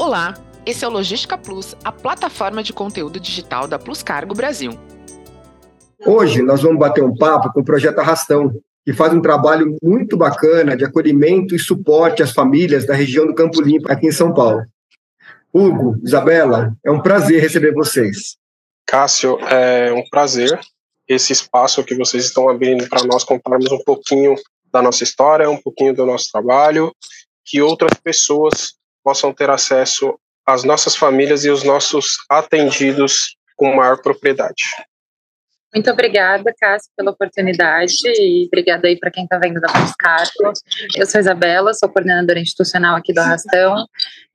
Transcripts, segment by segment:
Olá, esse é o Logística Plus, a plataforma de conteúdo digital da Plus Cargo Brasil. Hoje nós vamos bater um papo com o Projeto Arrastão, que faz um trabalho muito bacana de acolhimento e suporte às famílias da região do Campo Limpo, aqui em São Paulo. Hugo, Isabela, é um prazer receber vocês. Cássio, é um prazer esse espaço que vocês estão abrindo para nós contarmos um pouquinho da nossa história, um pouquinho do nosso trabalho, que outras pessoas possam ter acesso às nossas famílias e os nossos atendidos com maior propriedade. Muito obrigada, Cássio, pela oportunidade e obrigada aí para quem está vendo da Fuscarco. Eu sou Isabela, sou coordenadora institucional aqui do Arrastão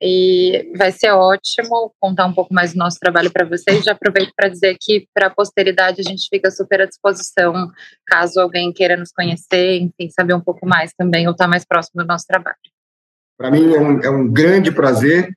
e vai ser ótimo contar um pouco mais do nosso trabalho para vocês. Já aproveito para dizer que para a posteridade a gente fica super à disposição caso alguém queira nos conhecer, enfim, saber um pouco mais também ou estar tá mais próximo do nosso trabalho. Para mim é um, é um grande prazer.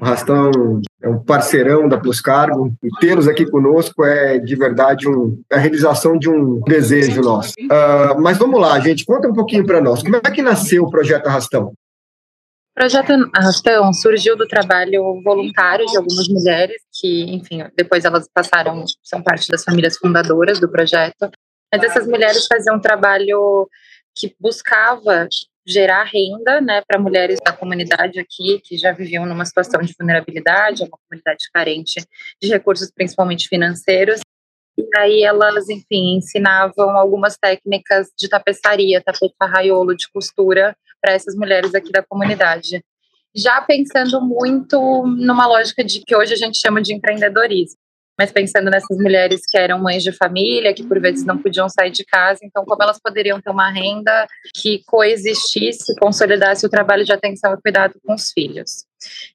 O Rastão é um parceirão da Plus Cargo e tê-los aqui conosco é de verdade um, a realização de um desejo nosso. Uh, mas vamos lá, gente, conta um pouquinho para nós. Como é que nasceu o projeto Arrastão? O projeto Arrastão surgiu do trabalho voluntário de algumas mulheres que, enfim, depois elas passaram, são parte das famílias fundadoras do projeto. Mas essas mulheres faziam um trabalho que buscava gerar renda né, para mulheres da comunidade aqui que já viviam numa situação de vulnerabilidade, é uma comunidade carente de recursos, principalmente financeiros. E aí elas, enfim, ensinavam algumas técnicas de tapeçaria, tapete arraiolo, de costura para essas mulheres aqui da comunidade. Já pensando muito numa lógica de que hoje a gente chama de empreendedorismo mas pensando nessas mulheres que eram mães de família, que por vezes não podiam sair de casa, então como elas poderiam ter uma renda que coexistisse, consolidasse o trabalho de atenção e cuidado com os filhos.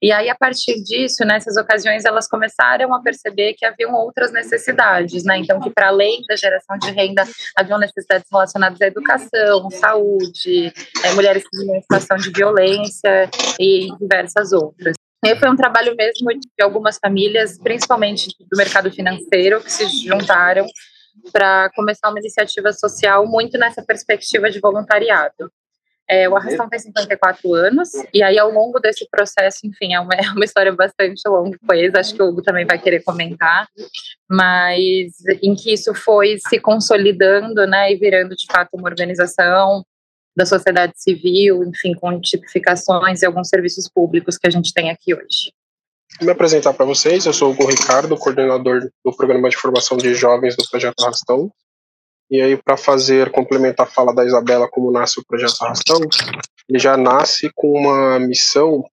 E aí, a partir disso, nessas ocasiões, elas começaram a perceber que haviam outras necessidades, né? Então, que para além da geração de renda, haviam necessidades relacionadas à educação, saúde, é, mulheres que viviam em situação de violência e diversas outras. E foi um trabalho mesmo de algumas famílias, principalmente do mercado financeiro, que se juntaram para começar uma iniciativa social muito nessa perspectiva de voluntariado. É, o Arrastão tem 54 anos, e aí ao longo desse processo, enfim, é uma, é uma história bastante longa, pois acho que o Hugo também vai querer comentar, mas em que isso foi se consolidando, né, e virando de fato uma organização da sociedade civil, enfim, com tipificações e alguns serviços públicos que a gente tem aqui hoje. Vou me apresentar para vocês, eu sou o Hugo Ricardo, coordenador do Programa de Formação de Jovens do Projeto Arrastão. E aí, para fazer, complementar a fala da Isabela, como nasce o Projeto Arrastão, ele já nasce com uma missão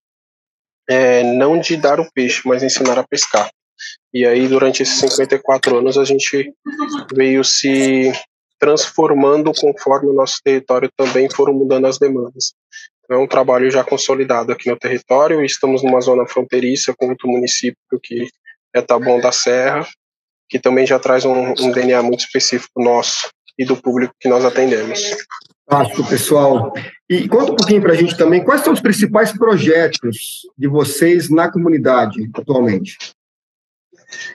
é, não de dar o peixe, mas ensinar a pescar. E aí, durante esses 54 anos, a gente veio se transformando conforme o nosso território também foram mudando as demandas. Então, é um trabalho já consolidado aqui no território, estamos numa zona fronteiriça com outro município que é Taboão da Serra, que também já traz um, um DNA muito específico nosso e do público que nós atendemos. Fantástico, pessoal. E conta um pouquinho para a gente também, quais são os principais projetos de vocês na comunidade atualmente?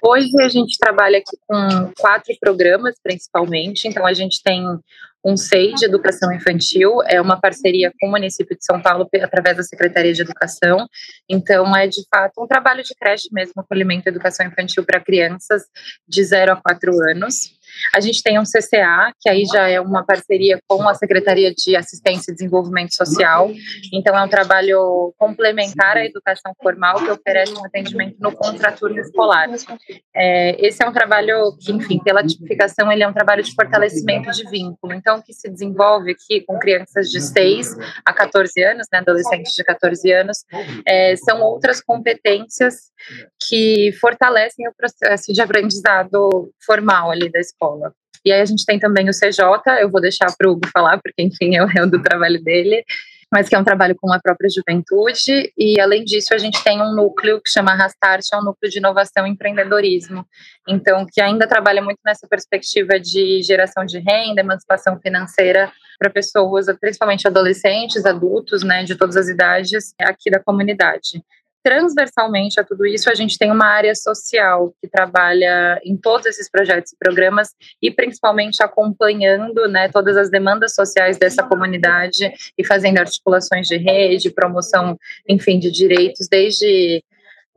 Hoje a gente trabalha aqui com quatro programas, principalmente. Então, a gente tem um SEI de Educação Infantil, é uma parceria com o município de São Paulo através da Secretaria de Educação. Então, é de fato um trabalho de creche mesmo, acolhimento e educação infantil para crianças de 0 a 4 anos. A gente tem um CCA, que aí já é uma parceria com a Secretaria de Assistência e Desenvolvimento Social. Então, é um trabalho complementar à educação formal que oferece um atendimento no contraturno escolar. É, esse é um trabalho que, enfim, pela tipificação, ele é um trabalho de fortalecimento de vínculo. Então, que se desenvolve aqui com crianças de 6 a 14 anos, né, adolescentes de 14 anos, é, são outras competências que fortalecem o processo de aprendizado formal ali da escola escola. E aí a gente tem também o CJ, eu vou deixar para o Hugo falar, porque enfim, é o do trabalho dele, mas que é um trabalho com a própria juventude. E além disso, a gente tem um núcleo que chama Rastart, é um núcleo de inovação e empreendedorismo. Então, que ainda trabalha muito nessa perspectiva de geração de renda, emancipação financeira para pessoas, principalmente adolescentes, adultos, né, de todas as idades, aqui da comunidade. Transversalmente a tudo isso, a gente tem uma área social que trabalha em todos esses projetos e programas e principalmente acompanhando né, todas as demandas sociais dessa comunidade e fazendo articulações de rede, promoção, enfim, de direitos, desde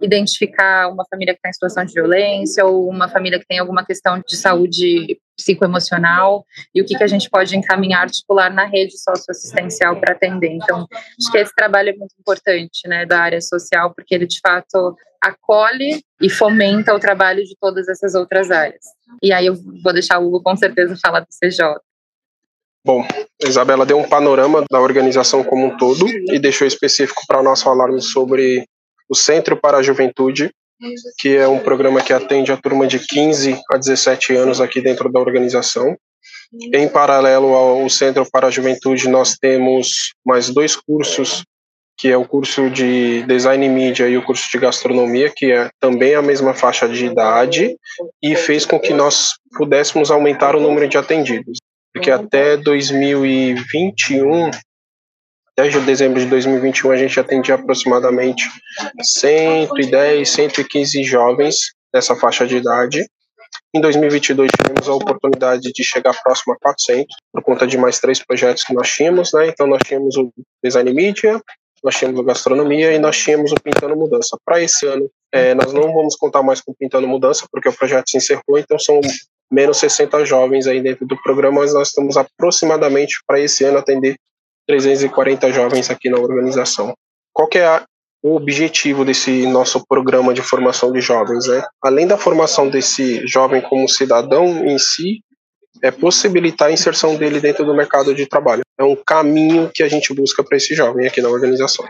identificar uma família que está em situação de violência ou uma família que tem alguma questão de saúde psicoemocional e o que, que a gente pode encaminhar, articular na rede socioassistencial para atender. Então, acho que esse trabalho é muito importante, né, da área social, porque ele, de fato, acolhe e fomenta o trabalho de todas essas outras áreas. E aí eu vou deixar o Hugo, com certeza, falar do CJ. Bom, Isabela deu um panorama da organização como um todo e deixou específico para nós falarmos sobre o Centro para a Juventude, que é um programa que atende a turma de 15 a 17 anos aqui dentro da organização. Em paralelo ao Centro para a Juventude, nós temos mais dois cursos, que é o curso de Design Mídia e o curso de Gastronomia, que é também a mesma faixa de idade, e fez com que nós pudéssemos aumentar o número de atendidos. Porque até 2021 até dezembro de 2021 a gente atendia aproximadamente 110, 115 jovens dessa faixa de idade. Em 2022 tivemos a oportunidade de chegar próximo a 400 por conta de mais três projetos que nós tínhamos, né? Então nós tínhamos o Design Media, nós tínhamos o Gastronomia e nós tínhamos o Pintando Mudança. Para esse ano, é, nós não vamos contar mais com o Pintando Mudança, porque o projeto se encerrou, então são menos 60 jovens aí dentro do programa, mas nós estamos aproximadamente para esse ano atender 340 jovens aqui na organização. Qual que é a, o objetivo desse nosso programa de formação de jovens? Né? Além da formação desse jovem como cidadão em si, é possibilitar a inserção dele dentro do mercado de trabalho. É um caminho que a gente busca para esse jovem aqui na organização.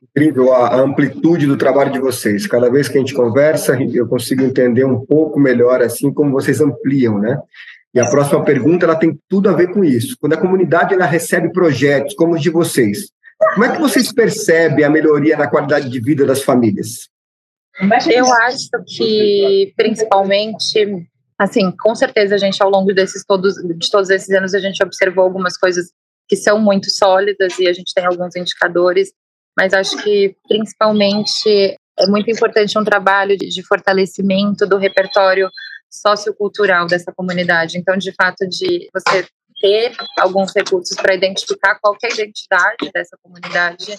Incrível a amplitude do trabalho de vocês. Cada vez que a gente conversa, eu consigo entender um pouco melhor assim como vocês ampliam, né? E a próxima pergunta ela tem tudo a ver com isso. Quando a comunidade ela recebe projetos como os de vocês, como é que vocês percebem a melhoria na qualidade de vida das famílias? Eu acho que principalmente, assim, com certeza a gente ao longo desses todos de todos esses anos a gente observou algumas coisas que são muito sólidas e a gente tem alguns indicadores, mas acho que principalmente é muito importante um trabalho de, de fortalecimento do repertório sociocultural dessa comunidade. Então, de fato, de você ter alguns recursos para identificar qual é a identidade dessa comunidade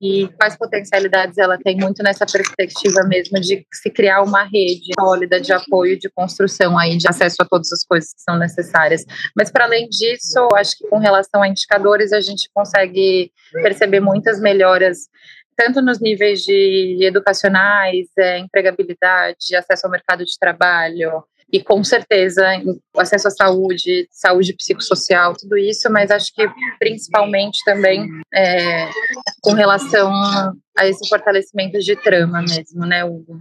e quais potencialidades ela tem muito nessa perspectiva mesmo de se criar uma rede sólida de apoio, de construção aí, de acesso a todas as coisas que são necessárias. Mas para além disso, acho que com relação a indicadores a gente consegue perceber muitas melhoras tanto nos níveis de educacionais, é, empregabilidade, acesso ao mercado de trabalho, e com certeza acesso à saúde, saúde psicossocial, tudo isso, mas acho que principalmente também é, com relação a esse fortalecimento de trama mesmo, né, Hugo?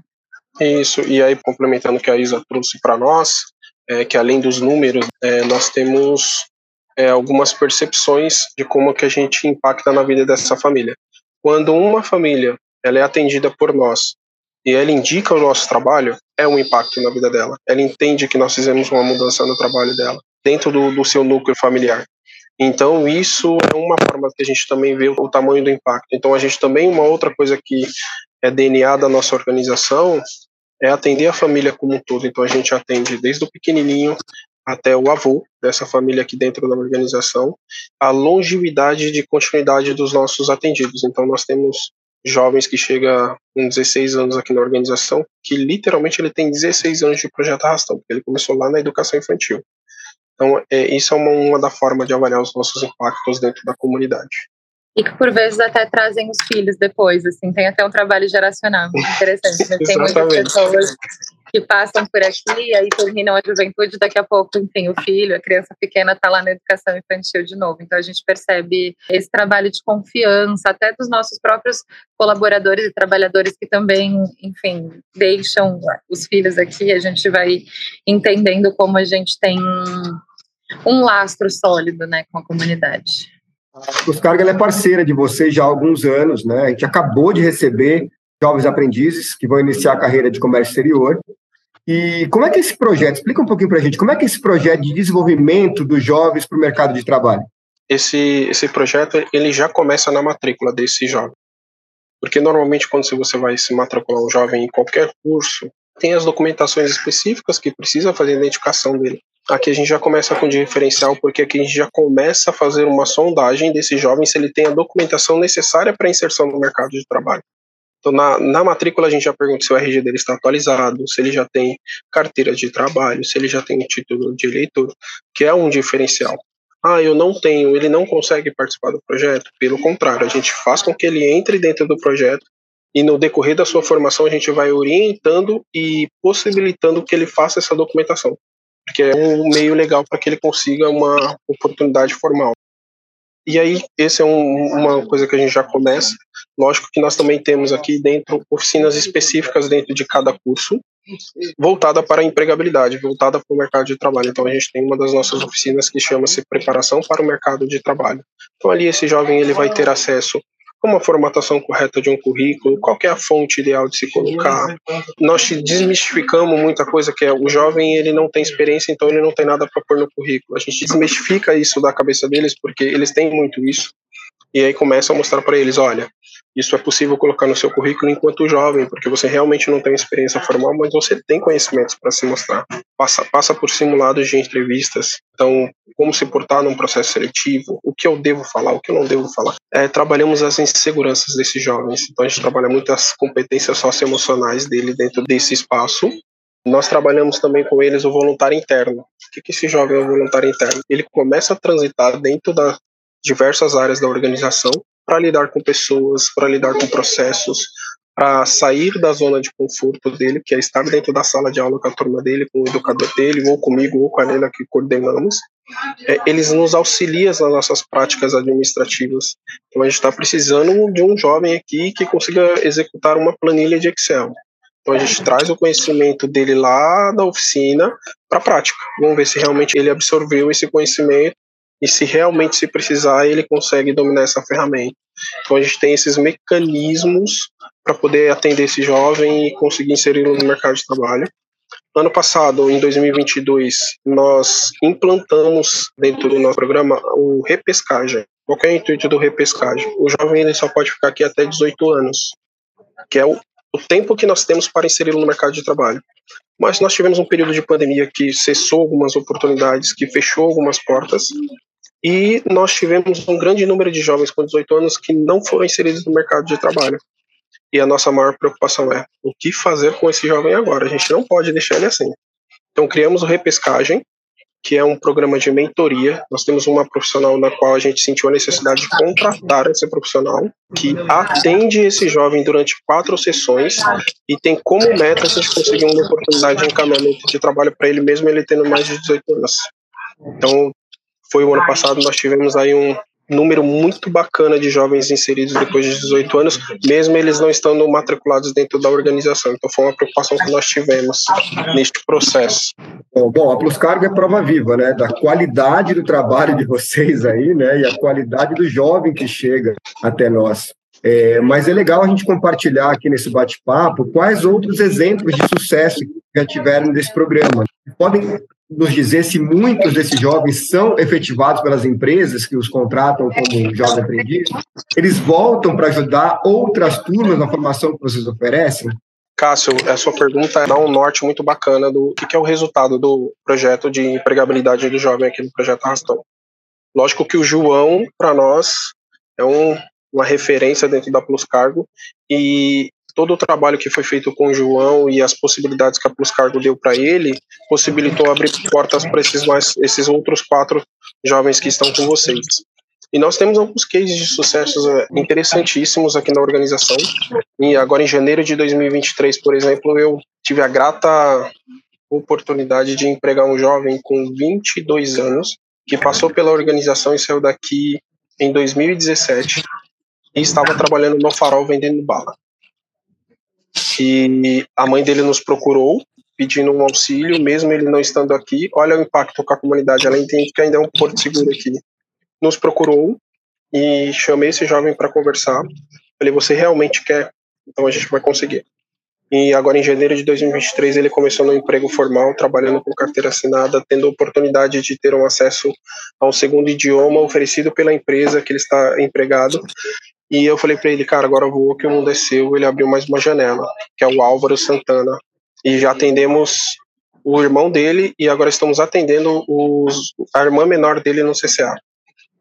Isso, e aí complementando o que a Isa trouxe para nós, é que além dos números, é, nós temos é, algumas percepções de como que a gente impacta na vida dessa família. Quando uma família ela é atendida por nós e ela indica o nosso trabalho, é um impacto na vida dela. Ela entende que nós fizemos uma mudança no trabalho dela, dentro do, do seu núcleo familiar. Então, isso é uma forma que a gente também vê o tamanho do impacto. Então, a gente também, uma outra coisa que é DNA da nossa organização é atender a família como um todo. Então, a gente atende desde o pequenininho até o avô dessa família aqui dentro da organização, a longevidade de continuidade dos nossos atendidos. Então, nós temos jovens que chega com 16 anos aqui na organização, que literalmente ele tem 16 anos de projeto arrastão, porque ele começou lá na educação infantil. Então, é, isso é uma, uma da forma de avaliar os nossos impactos dentro da comunidade e que por vezes até trazem os filhos depois, assim, tem até um trabalho geracional interessante, né? tem muitas pessoas que passam por aqui aí terminam a juventude, daqui a pouco, enfim, o filho, a criança pequena está lá na educação infantil de novo, então a gente percebe esse trabalho de confiança, até dos nossos próprios colaboradores e trabalhadores que também, enfim, deixam os filhos aqui, a gente vai entendendo como a gente tem um lastro sólido, né, com a comunidade. A Cruz Carga é parceira de vocês já há alguns anos, né? A gente acabou de receber jovens aprendizes que vão iniciar a carreira de comércio exterior. E como é que esse projeto, explica um pouquinho para a gente, como é que esse projeto de desenvolvimento dos jovens para o mercado de trabalho? Esse, esse projeto ele já começa na matrícula desse jovem. Porque normalmente quando você vai se matricular um jovem em qualquer curso, tem as documentações específicas que precisa fazer a identificação dele. Aqui a gente já começa com diferencial, porque aqui a gente já começa a fazer uma sondagem desse jovem se ele tem a documentação necessária para inserção no mercado de trabalho. Então, na, na matrícula, a gente já pergunta se o RG dele está atualizado, se ele já tem carteira de trabalho, se ele já tem título de eleitor, que é um diferencial. Ah, eu não tenho, ele não consegue participar do projeto. Pelo contrário, a gente faz com que ele entre dentro do projeto e no decorrer da sua formação a gente vai orientando e possibilitando que ele faça essa documentação, porque é um meio legal para que ele consiga uma oportunidade formal. E aí, esse é um, uma coisa que a gente já começa. Lógico que nós também temos aqui dentro oficinas específicas dentro de cada curso, voltada para a empregabilidade, voltada para o mercado de trabalho. Então, a gente tem uma das nossas oficinas que chama-se Preparação para o Mercado de Trabalho. Então, ali, esse jovem ele vai ter acesso uma formatação correta de um currículo, qual é a fonte ideal de se colocar. Nós desmistificamos muita coisa que é o jovem ele não tem experiência, então ele não tem nada para pôr no currículo. A gente desmistifica isso da cabeça deles porque eles têm muito isso. E aí começa a mostrar para eles, olha, isso é possível colocar no seu currículo enquanto jovem, porque você realmente não tem experiência formal, mas você tem conhecimentos para se mostrar. Passa, passa por simulados de entrevistas, então, como se portar num processo seletivo, o que eu devo falar, o que eu não devo falar. É, trabalhamos as inseguranças desses jovens, então a gente trabalha muito as competências socioemocionais dele dentro desse espaço, nós trabalhamos também com eles o voluntário interno. O que, que esse jovem é o voluntário interno? Ele começa a transitar dentro das diversas áreas da organização para lidar com pessoas, para lidar com processos, para sair da zona de conforto dele, que é estar dentro da sala de aula com a turma dele, com o educador dele, ou comigo, ou com a Helena que coordenamos. É, eles nos auxiliam nas nossas práticas administrativas. Então a gente está precisando de um jovem aqui que consiga executar uma planilha de Excel. Então a gente traz o conhecimento dele lá da oficina para a prática. Vamos ver se realmente ele absorveu esse conhecimento e se realmente se precisar, ele consegue dominar essa ferramenta. Então a gente tem esses mecanismos para poder atender esse jovem e conseguir inseri-lo no mercado de trabalho. Ano passado, em 2022, nós implantamos dentro do nosso programa o repescagem. Qual é o intuito do repescagem? O jovem ele só pode ficar aqui até 18 anos, que é o, o tempo que nós temos para inseri-lo no mercado de trabalho. Mas nós tivemos um período de pandemia que cessou algumas oportunidades, que fechou algumas portas, e nós tivemos um grande número de jovens com 18 anos que não foram inseridos no mercado de trabalho. E a nossa maior preocupação é o que fazer com esse jovem agora? A gente não pode deixar ele assim. Então criamos o Repescagem, que é um programa de mentoria. Nós temos uma profissional na qual a gente sentiu a necessidade de contratar esse profissional, que atende esse jovem durante quatro sessões e tem como meta gente conseguir uma oportunidade de encaminhamento de trabalho para ele mesmo ele tendo mais de 18 anos. Então, foi o ano passado, nós tivemos aí um número muito bacana de jovens inseridos depois de 18 anos, mesmo eles não estando matriculados dentro da organização. Então foi uma preocupação que nós tivemos neste processo. Bom, a Plus Cargo é prova viva, né, da qualidade do trabalho de vocês aí, né, e a qualidade do jovem que chega até nós. É, mas é legal a gente compartilhar aqui nesse bate-papo quais outros exemplos de sucesso que já tiveram desse programa. Podem nos dizer se muitos desses jovens são efetivados pelas empresas que os contratam como jovem aprendiz? Eles voltam para ajudar outras turmas na formação que vocês oferecem? Cássio, a sua pergunta dá um norte muito bacana do que é o resultado do projeto de empregabilidade do jovem aqui no Projeto Arrastão. Lógico que o João, para nós, é um, uma referência dentro da Plus Cargo e todo o trabalho que foi feito com o João e as possibilidades que a Plus Cargo deu para ele, possibilitou abrir portas para esses, mais, esses outros quatro jovens que estão com vocês. E nós temos alguns cases de sucessos é, interessantíssimos aqui na organização. E agora, em janeiro de 2023, por exemplo, eu tive a grata oportunidade de empregar um jovem com 22 anos, que passou pela organização e saiu daqui em 2017 e estava trabalhando no farol vendendo bala que a mãe dele nos procurou pedindo um auxílio, mesmo ele não estando aqui. Olha o impacto com a comunidade, ela entende que ainda é um porto seguro aqui. Nos procurou e chamei esse jovem para conversar. Falei, você realmente quer? Então a gente vai conseguir. E agora, em janeiro de 2023, ele começou no emprego formal, trabalhando com carteira assinada, tendo a oportunidade de ter um acesso a um segundo idioma oferecido pela empresa que ele está empregado. E eu falei para ele, cara, agora voa que o mundo é seu. Ele abriu mais uma janela, que é o Álvaro Santana. E já atendemos o irmão dele e agora estamos atendendo os, a irmã menor dele no CCA.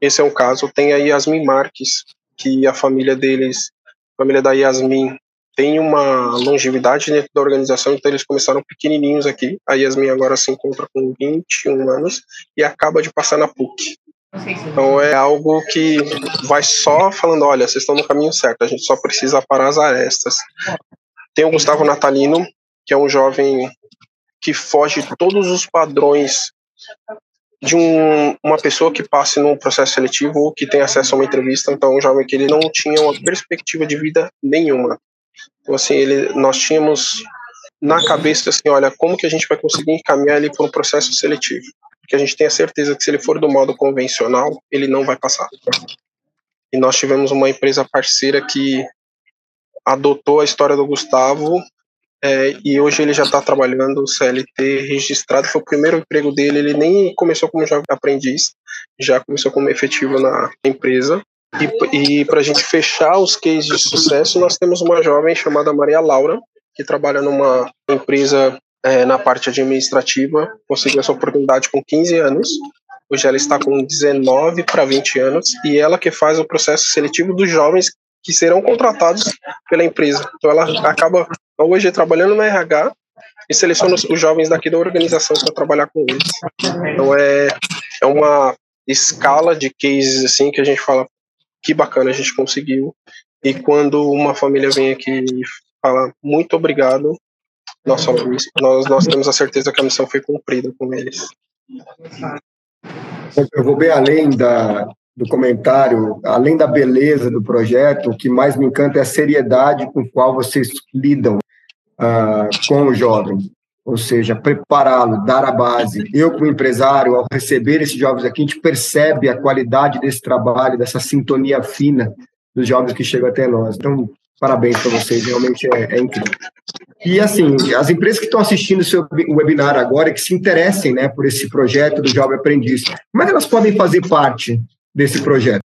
Esse é um caso. Tem a Yasmin Marques, que a família deles, a família da Yasmin, tem uma longevidade dentro da organização, então eles começaram pequenininhos aqui. A Yasmin agora se encontra com 21 anos e acaba de passar na PUC. Então é algo que vai só falando, olha, vocês estão no caminho certo, a gente só precisa parar as arestas. Tem o Gustavo Natalino, que é um jovem que foge de todos os padrões de um, uma pessoa que passe num processo seletivo que tem acesso a uma entrevista. Então, um jovem que ele não tinha uma perspectiva de vida nenhuma. Então, assim, ele, nós tínhamos na cabeça assim, olha, como que a gente vai conseguir encaminhar ele para um processo seletivo? Porque a gente tem a certeza que se ele for do modo convencional, ele não vai passar. E nós tivemos uma empresa parceira que adotou a história do Gustavo é, e hoje ele já está trabalhando CLT registrado. Foi o primeiro emprego dele. Ele nem começou como jovem aprendiz, já começou como efetivo na empresa. E, e para a gente fechar os cases de sucesso, nós temos uma jovem chamada Maria Laura, que trabalha numa empresa é, na parte administrativa, conseguiu essa oportunidade com 15 anos. Hoje ela está com 19 para 20 anos e ela que faz o processo seletivo dos jovens que serão contratados pela empresa. Então ela acaba hoje trabalhando na RH e seleciona os jovens daqui da organização para trabalhar com eles. Então é, é uma escala de cases assim que a gente fala que bacana a gente conseguiu. E quando uma família vem aqui e fala muito obrigado, nós, falamos, nós, nós temos a certeza que a missão foi cumprida com eles. Eu vou bem além da, do comentário, além da beleza do projeto, o que mais me encanta é a seriedade com qual vocês lidam uh, com o jovem, ou seja, prepará-lo, dar a base. Eu, como empresário, ao receber esses jovens aqui, a gente percebe a qualidade desse trabalho, dessa sintonia fina dos jovens que chegam até nós. Então, parabéns para vocês, realmente é, é, incrível. E assim, as empresas que estão assistindo seu webinar agora, que se interessem né, por esse projeto do Jovem Aprendiz, como é que elas podem fazer parte desse projeto?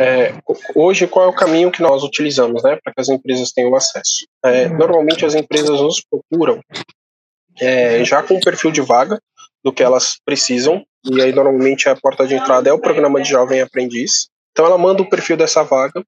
É, hoje, qual é o caminho que nós utilizamos né, para que as empresas tenham acesso? É, normalmente, as empresas nos procuram é, já com o perfil de vaga do que elas precisam, e aí, normalmente, a porta de entrada é o programa de Jovem Aprendiz. Então, ela manda o perfil dessa vaga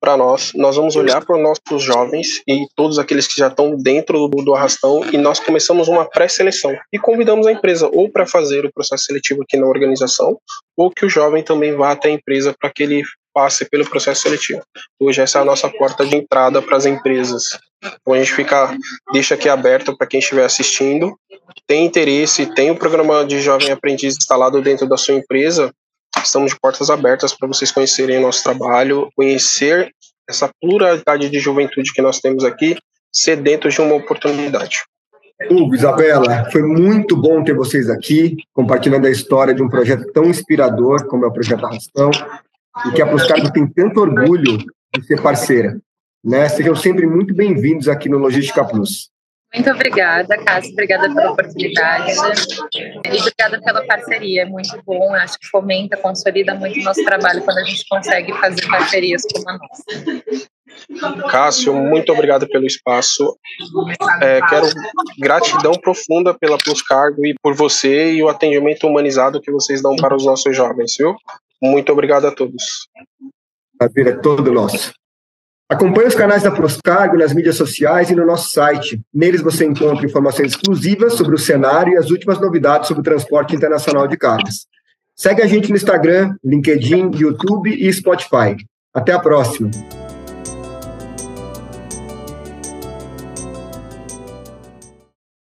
para nós. Nós vamos olhar para os nossos jovens e todos aqueles que já estão dentro do, do arrastão e nós começamos uma pré-seleção e convidamos a empresa ou para fazer o processo seletivo aqui na organização ou que o jovem também vá até a empresa para que ele passe pelo processo seletivo. Hoje essa é a nossa porta de entrada para as empresas. Então a gente fica deixa aqui aberto para quem estiver assistindo, tem interesse, tem o programa de jovem aprendiz instalado dentro da sua empresa, Estamos de portas abertas para vocês conhecerem o nosso trabalho, conhecer essa pluralidade de juventude que nós temos aqui, sedentos de uma oportunidade. Hugo, Isabela, foi muito bom ter vocês aqui, compartilhando a história de um projeto tão inspirador como é o Projeto Arrastão, e que a Pluscargo tem tanto orgulho de ser parceira. Né? Sejam sempre muito bem-vindos aqui no Logística Plus. Muito obrigada, Cássio. Obrigada pela oportunidade. E obrigada pela parceria. É muito bom. Acho que fomenta, consolida muito o nosso trabalho quando a gente consegue fazer parcerias como a nossa. Cássio, muito obrigado pelo espaço. É, quero gratidão profunda pela Plus Cargo e por você e o atendimento humanizado que vocês dão para os nossos jovens, viu? Muito obrigado a todos. Prazer é todo nosso. Acompanhe os canais da Proscargo nas mídias sociais e no nosso site. Neles você encontra informações exclusivas sobre o cenário e as últimas novidades sobre o transporte internacional de cargas. Segue a gente no Instagram, LinkedIn, YouTube e Spotify. Até a próxima!